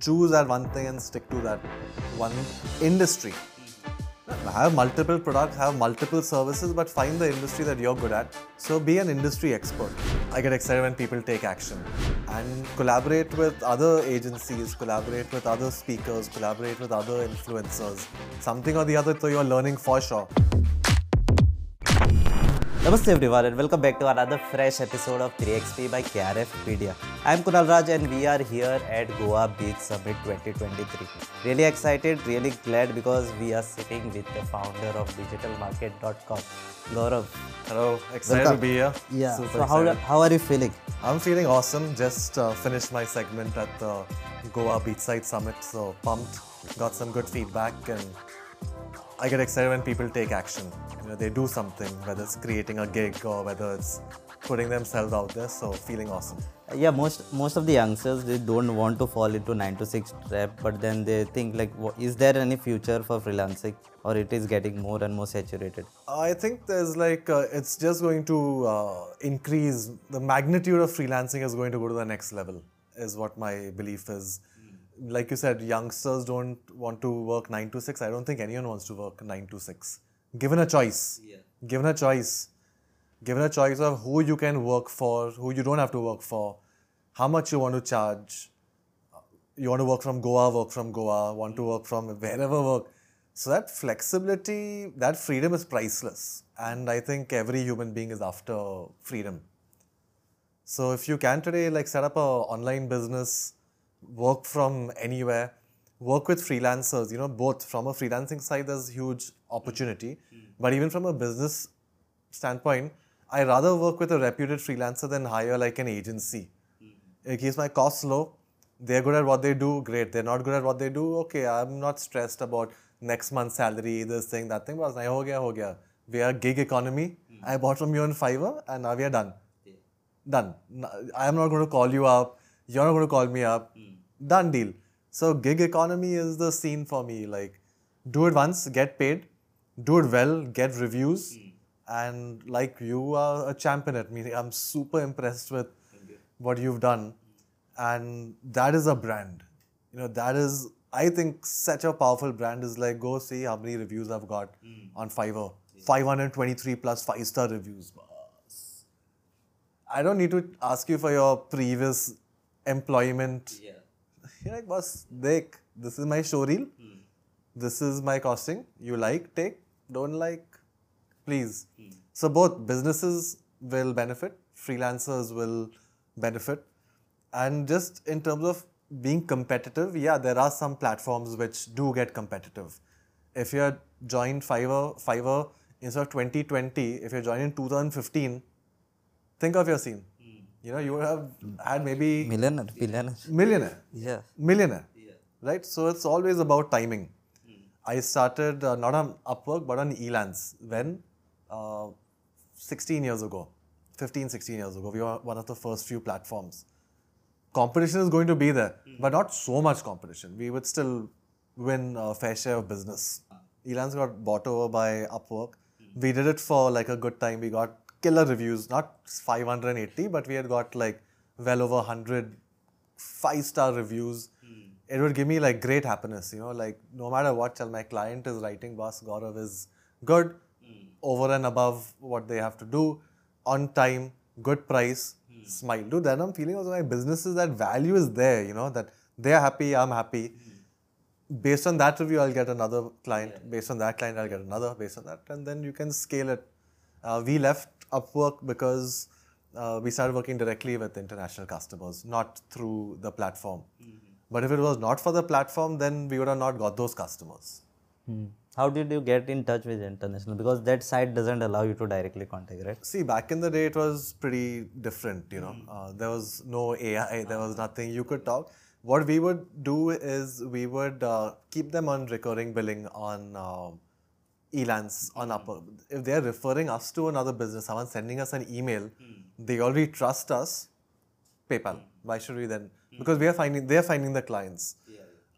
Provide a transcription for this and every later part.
choose that one thing and stick to that one industry. Have multiple products, have multiple services, but find the industry that you're good at. So be an industry expert. I get excited when people take action and collaborate with other agencies, collaborate with other speakers, collaborate with other influencers. Something or the other, so you're learning for sure. Namaste everyone and welcome back to another fresh episode of 3XP by KRF Media. I am Kunal Raj and we are here at Goa Beach Summit 2023. Really excited, really glad because we are sitting with the founder of digitalmarket.com, Gaurav. Hello, excited Welcome. to be here. Yeah. Super so how, how are you feeling? I'm feeling awesome. Just uh, finished my segment at the Goa Beachside Summit, so pumped. Got some good feedback, and I get excited when people take action. Know, they do something, whether it's creating a gig or whether it's putting themselves out there. So feeling awesome. Yeah, most most of the youngsters they don't want to fall into 9 to 6 trap, but then they think like, is there any future for freelancing, or it is getting more and more saturated? I think there's like uh, it's just going to uh, increase the magnitude of freelancing is going to go to the next level is what my belief is. Like you said, youngsters don't want to work nine to six. I don't think anyone wants to work nine to six. Given a choice, given a choice, given a choice of who you can work for, who you don't have to work for, how much you want to charge, you want to work from Goa, work from Goa, want to mm. work from wherever work. So that flexibility, that freedom is priceless. And I think every human being is after freedom. So if you can today like set up a online business, work from anywhere, work with freelancers, you know, both from a freelancing side there's huge opportunity, mm-hmm. but even from a business standpoint, I rather work with a reputed freelancer than hire like an agency. Mm-hmm. It keeps my costs low. They're good at what they do, great. They're not good at what they do, okay. I'm not stressed about next month's salary, this thing, that thing. But ho gaya, ho gaya. We are gig economy. Mm-hmm. I bought from you on Fiverr, and now we are done. Done. I am not going to call you up. You're not going to call me up. Mm. Done deal. So gig economy is the scene for me. Like, do it once, get paid. Do it well, get reviews. Hmm. And like you are a champion at me. I'm super impressed with what you've done. And that is a brand. You know, that is, I think, such a powerful brand is like, go see how many reviews I've got hmm. on Fiverr. 523 plus five star reviews. Boss. I don't need to ask you for your previous employment. Yeah. You're like, boss, Dek, this is my show reel. This is my costing. You like, take. Don't like, please. So both businesses will benefit, freelancers will benefit. And just in terms of being competitive, yeah, there are some platforms which do get competitive. If you're joined Fiverr, Fiverr instead of 2020, if you're joined in 2015, think of your scene. You know, you would have had maybe Millionaire, billionaire. millionaire? Yeah. millionaire yeah. right? So it's always about timing. I started uh, not on upwork but on elance when uh, 16 years ago 15 16 years ago we were one of the first few platforms. Competition is going to be there but not so much competition. We would still win a fair share of business. Elance got bought over by upwork. We did it for like a good time. We got killer reviews not 580 but we had got like well over 100 five star reviews, hmm. it would give me like great happiness. You know, like no matter what, till my client is writing, boss Gaurav is good, hmm. over and above what they have to do, on time, good price, hmm. smile. Dude, then I'm feeling also my business is that value is there. You know that they're happy, I'm happy. Based on that review, I'll get another client. Based on that client, I'll get another. Based on that, and then you can scale it. Uh, we left Upwork because uh, we started working directly with international customers, not through the platform. But if it was not for the platform, then we would have not got those customers. Hmm. How did you get in touch with international? Because that site doesn't allow you to directly contact, right? See, back in the day, it was pretty different. You know, uh, there was no AI, there was nothing. You could talk. What we would do is we would uh, keep them on recurring billing on uh, Elance on hmm. Upper. If they're referring us to another business, someone sending us an email, hmm. they already trust us. PayPal. Hmm. Why should we then? Because we are finding they are finding the clients.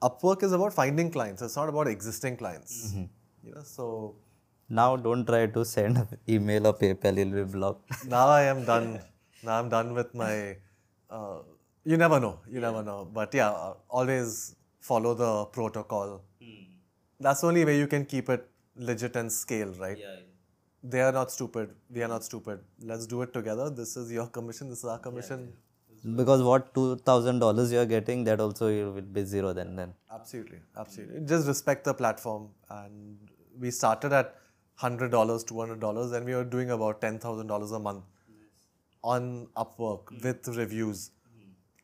Upwork is about finding clients. It's not about existing clients. Mm-hmm. You know, so Now don't try to send email or PayPal, you'll be blocked. now I am done. now I'm done with my uh, You never know. You never know. But yeah, uh, always follow the protocol. That's the only way you can keep it legit and scale, right? Yeah. They are not stupid. We are not stupid. Let's do it together. This is your commission. This is our commission. Because what two thousand dollars you are getting, that also will be zero then. Then Absolutely, absolutely. Just respect the platform. And we started at hundred dollars, two hundred dollars, and we were doing about ten thousand dollars a month on Upwork with reviews.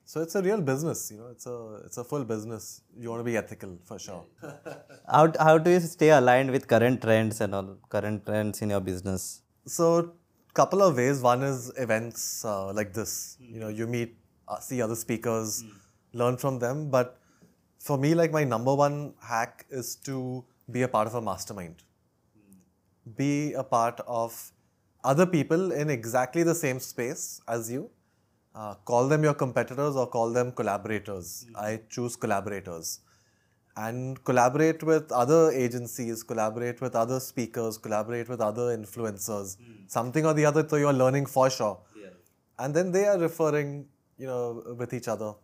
So it's a real business, you know. It's a it's a full business. You want to be ethical for sure. how how do you stay aligned with current trends and all current trends in your business? So, couple of ways. One is events uh, like this. You know, you meet, uh, see other speakers, learn from them. But for me, like my number one hack is to be a part of a mastermind. Be a part of other people in exactly the same space as you. Uh, call them your competitors or call them collaborators. Hmm. I choose collaborators and collaborate with other agencies, collaborate with other speakers, collaborate with other influencers, hmm. something or the other. So you're learning for sure, and then they are referring, you know, with each other.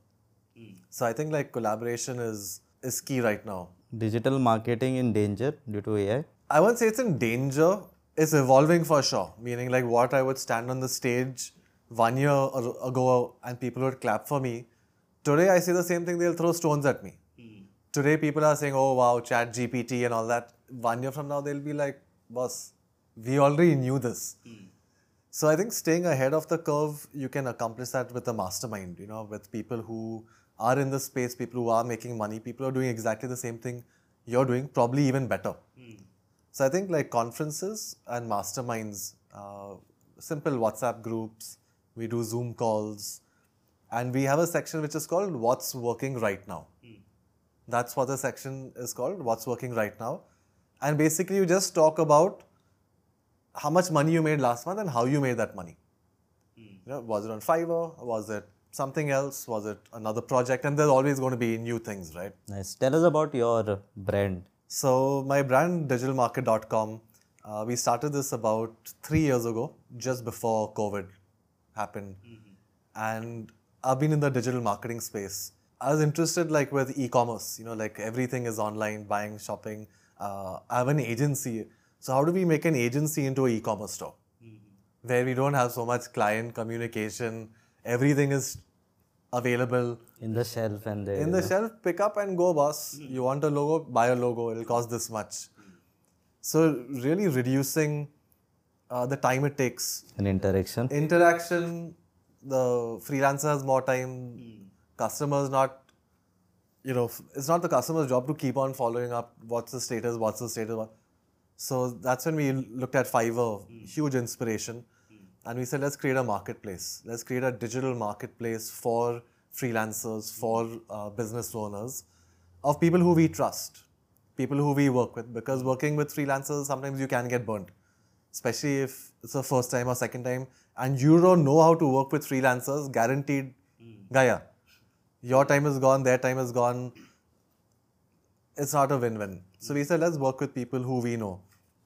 Hmm. So I think like collaboration is is key right now. Digital marketing in danger due to AI. I won't say it's in danger. It's evolving for sure. Meaning, like what I would stand on the stage one year ar- ago and people would clap for me. Today, I say the same thing. They'll throw stones at me. Hmm. Today, people are saying, "Oh wow, Chat GPT and all that." One year from now, they'll be like, "Boss, we already knew this." Hmm. So I think staying ahead of the curve, you can accomplish that with a mastermind. You know, with people who are in the space, people who are making money, people are doing exactly the same thing you're doing, probably even better. Hmm. So I think like conferences and masterminds, uh, simple WhatsApp groups, we do Zoom calls, and we have a section which is called "What's Working Right Now." That's what the section is called. What's working right now, and basically you just talk about how much money you made last month and how you made that money. You know, was it on Fiverr? Was it something else? Was it another project? And there's always going to be new things, right? Nice. Tell us about your brand. So my brand digitalmarket.com, uh, we started this about three years ago, just before COVID happened, mm-hmm. and I've been in the digital marketing space. I was interested like with e-commerce, you know, like everything is online, buying, shopping. Uh, I have an agency, so how do we make an agency into an e-commerce store mm-hmm. where we don't have so much client communication, everything is available In the shelf and the in the shelf, pick up and go, boss. Mm-hmm. You want a logo, buy a logo. It'll cost this much. So really reducing uh, the time it takes. an interaction. Interaction. The freelancer has more time. Customers not. You know, it's not the customer's job to keep on following up. What's the status? What's the status? What- So that's when we looked at Fiverr, huge inspiration, and we said let's create a marketplace. Let's create a digital marketplace for freelancers, for uh, business owners, of people who we trust, people who we work with. Because working with freelancers, sometimes you can get burnt, especially if it's a first time or second time, and you don't know how to work with freelancers. Guaranteed, hmm. Gaya. Your time is gone, their time is gone it's not a win-win. So we hmm. said, let's work with people who we know.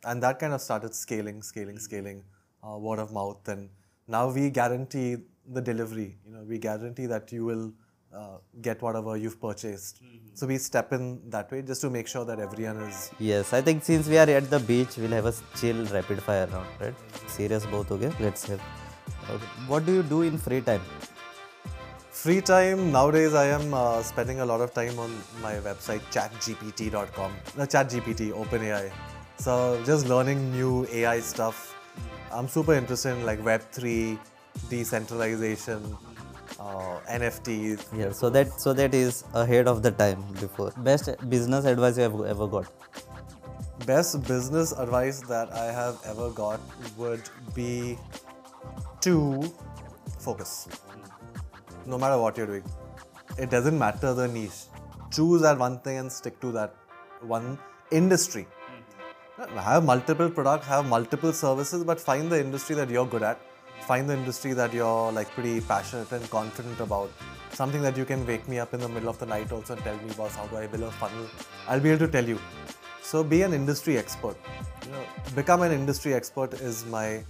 And that kind of started scaling, scaling, hmm. scaling, uh, word of mouth. And now we guarantee the delivery. You know, we guarantee that you will uh, get whatever you've purchased. So we step in that way just to make sure that everyone is. Yes, I think since we are at the beach, we'll have a chill rapid fire round, right? Serious both, okay? Let's have. Okay. What do you do in free time? Free time nowadays, I am uh, spending a lot of time on my website chatgpt.com. No, ChatGPT, OpenAI. So just learning new AI stuff. I'm super interested in like Web3, decentralization, uh, NFTs. Yeah, so that so that is ahead of the time before. Best business advice you have ever got. Best business advice that I have ever got would be to focus. No matter what you're doing, it doesn't matter the niche. Choose that one thing and stick to that one industry. Have multiple products, have multiple services, but find the industry that you're good at. Find the industry that you're like pretty passionate and confident about. Something that you can wake me up in the middle of the night also and tell me, boss, how do I build a funnel? I'll be able to tell you. So be an industry expert. You know, become an industry expert is my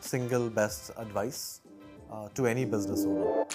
single best advice uh, to any business owner.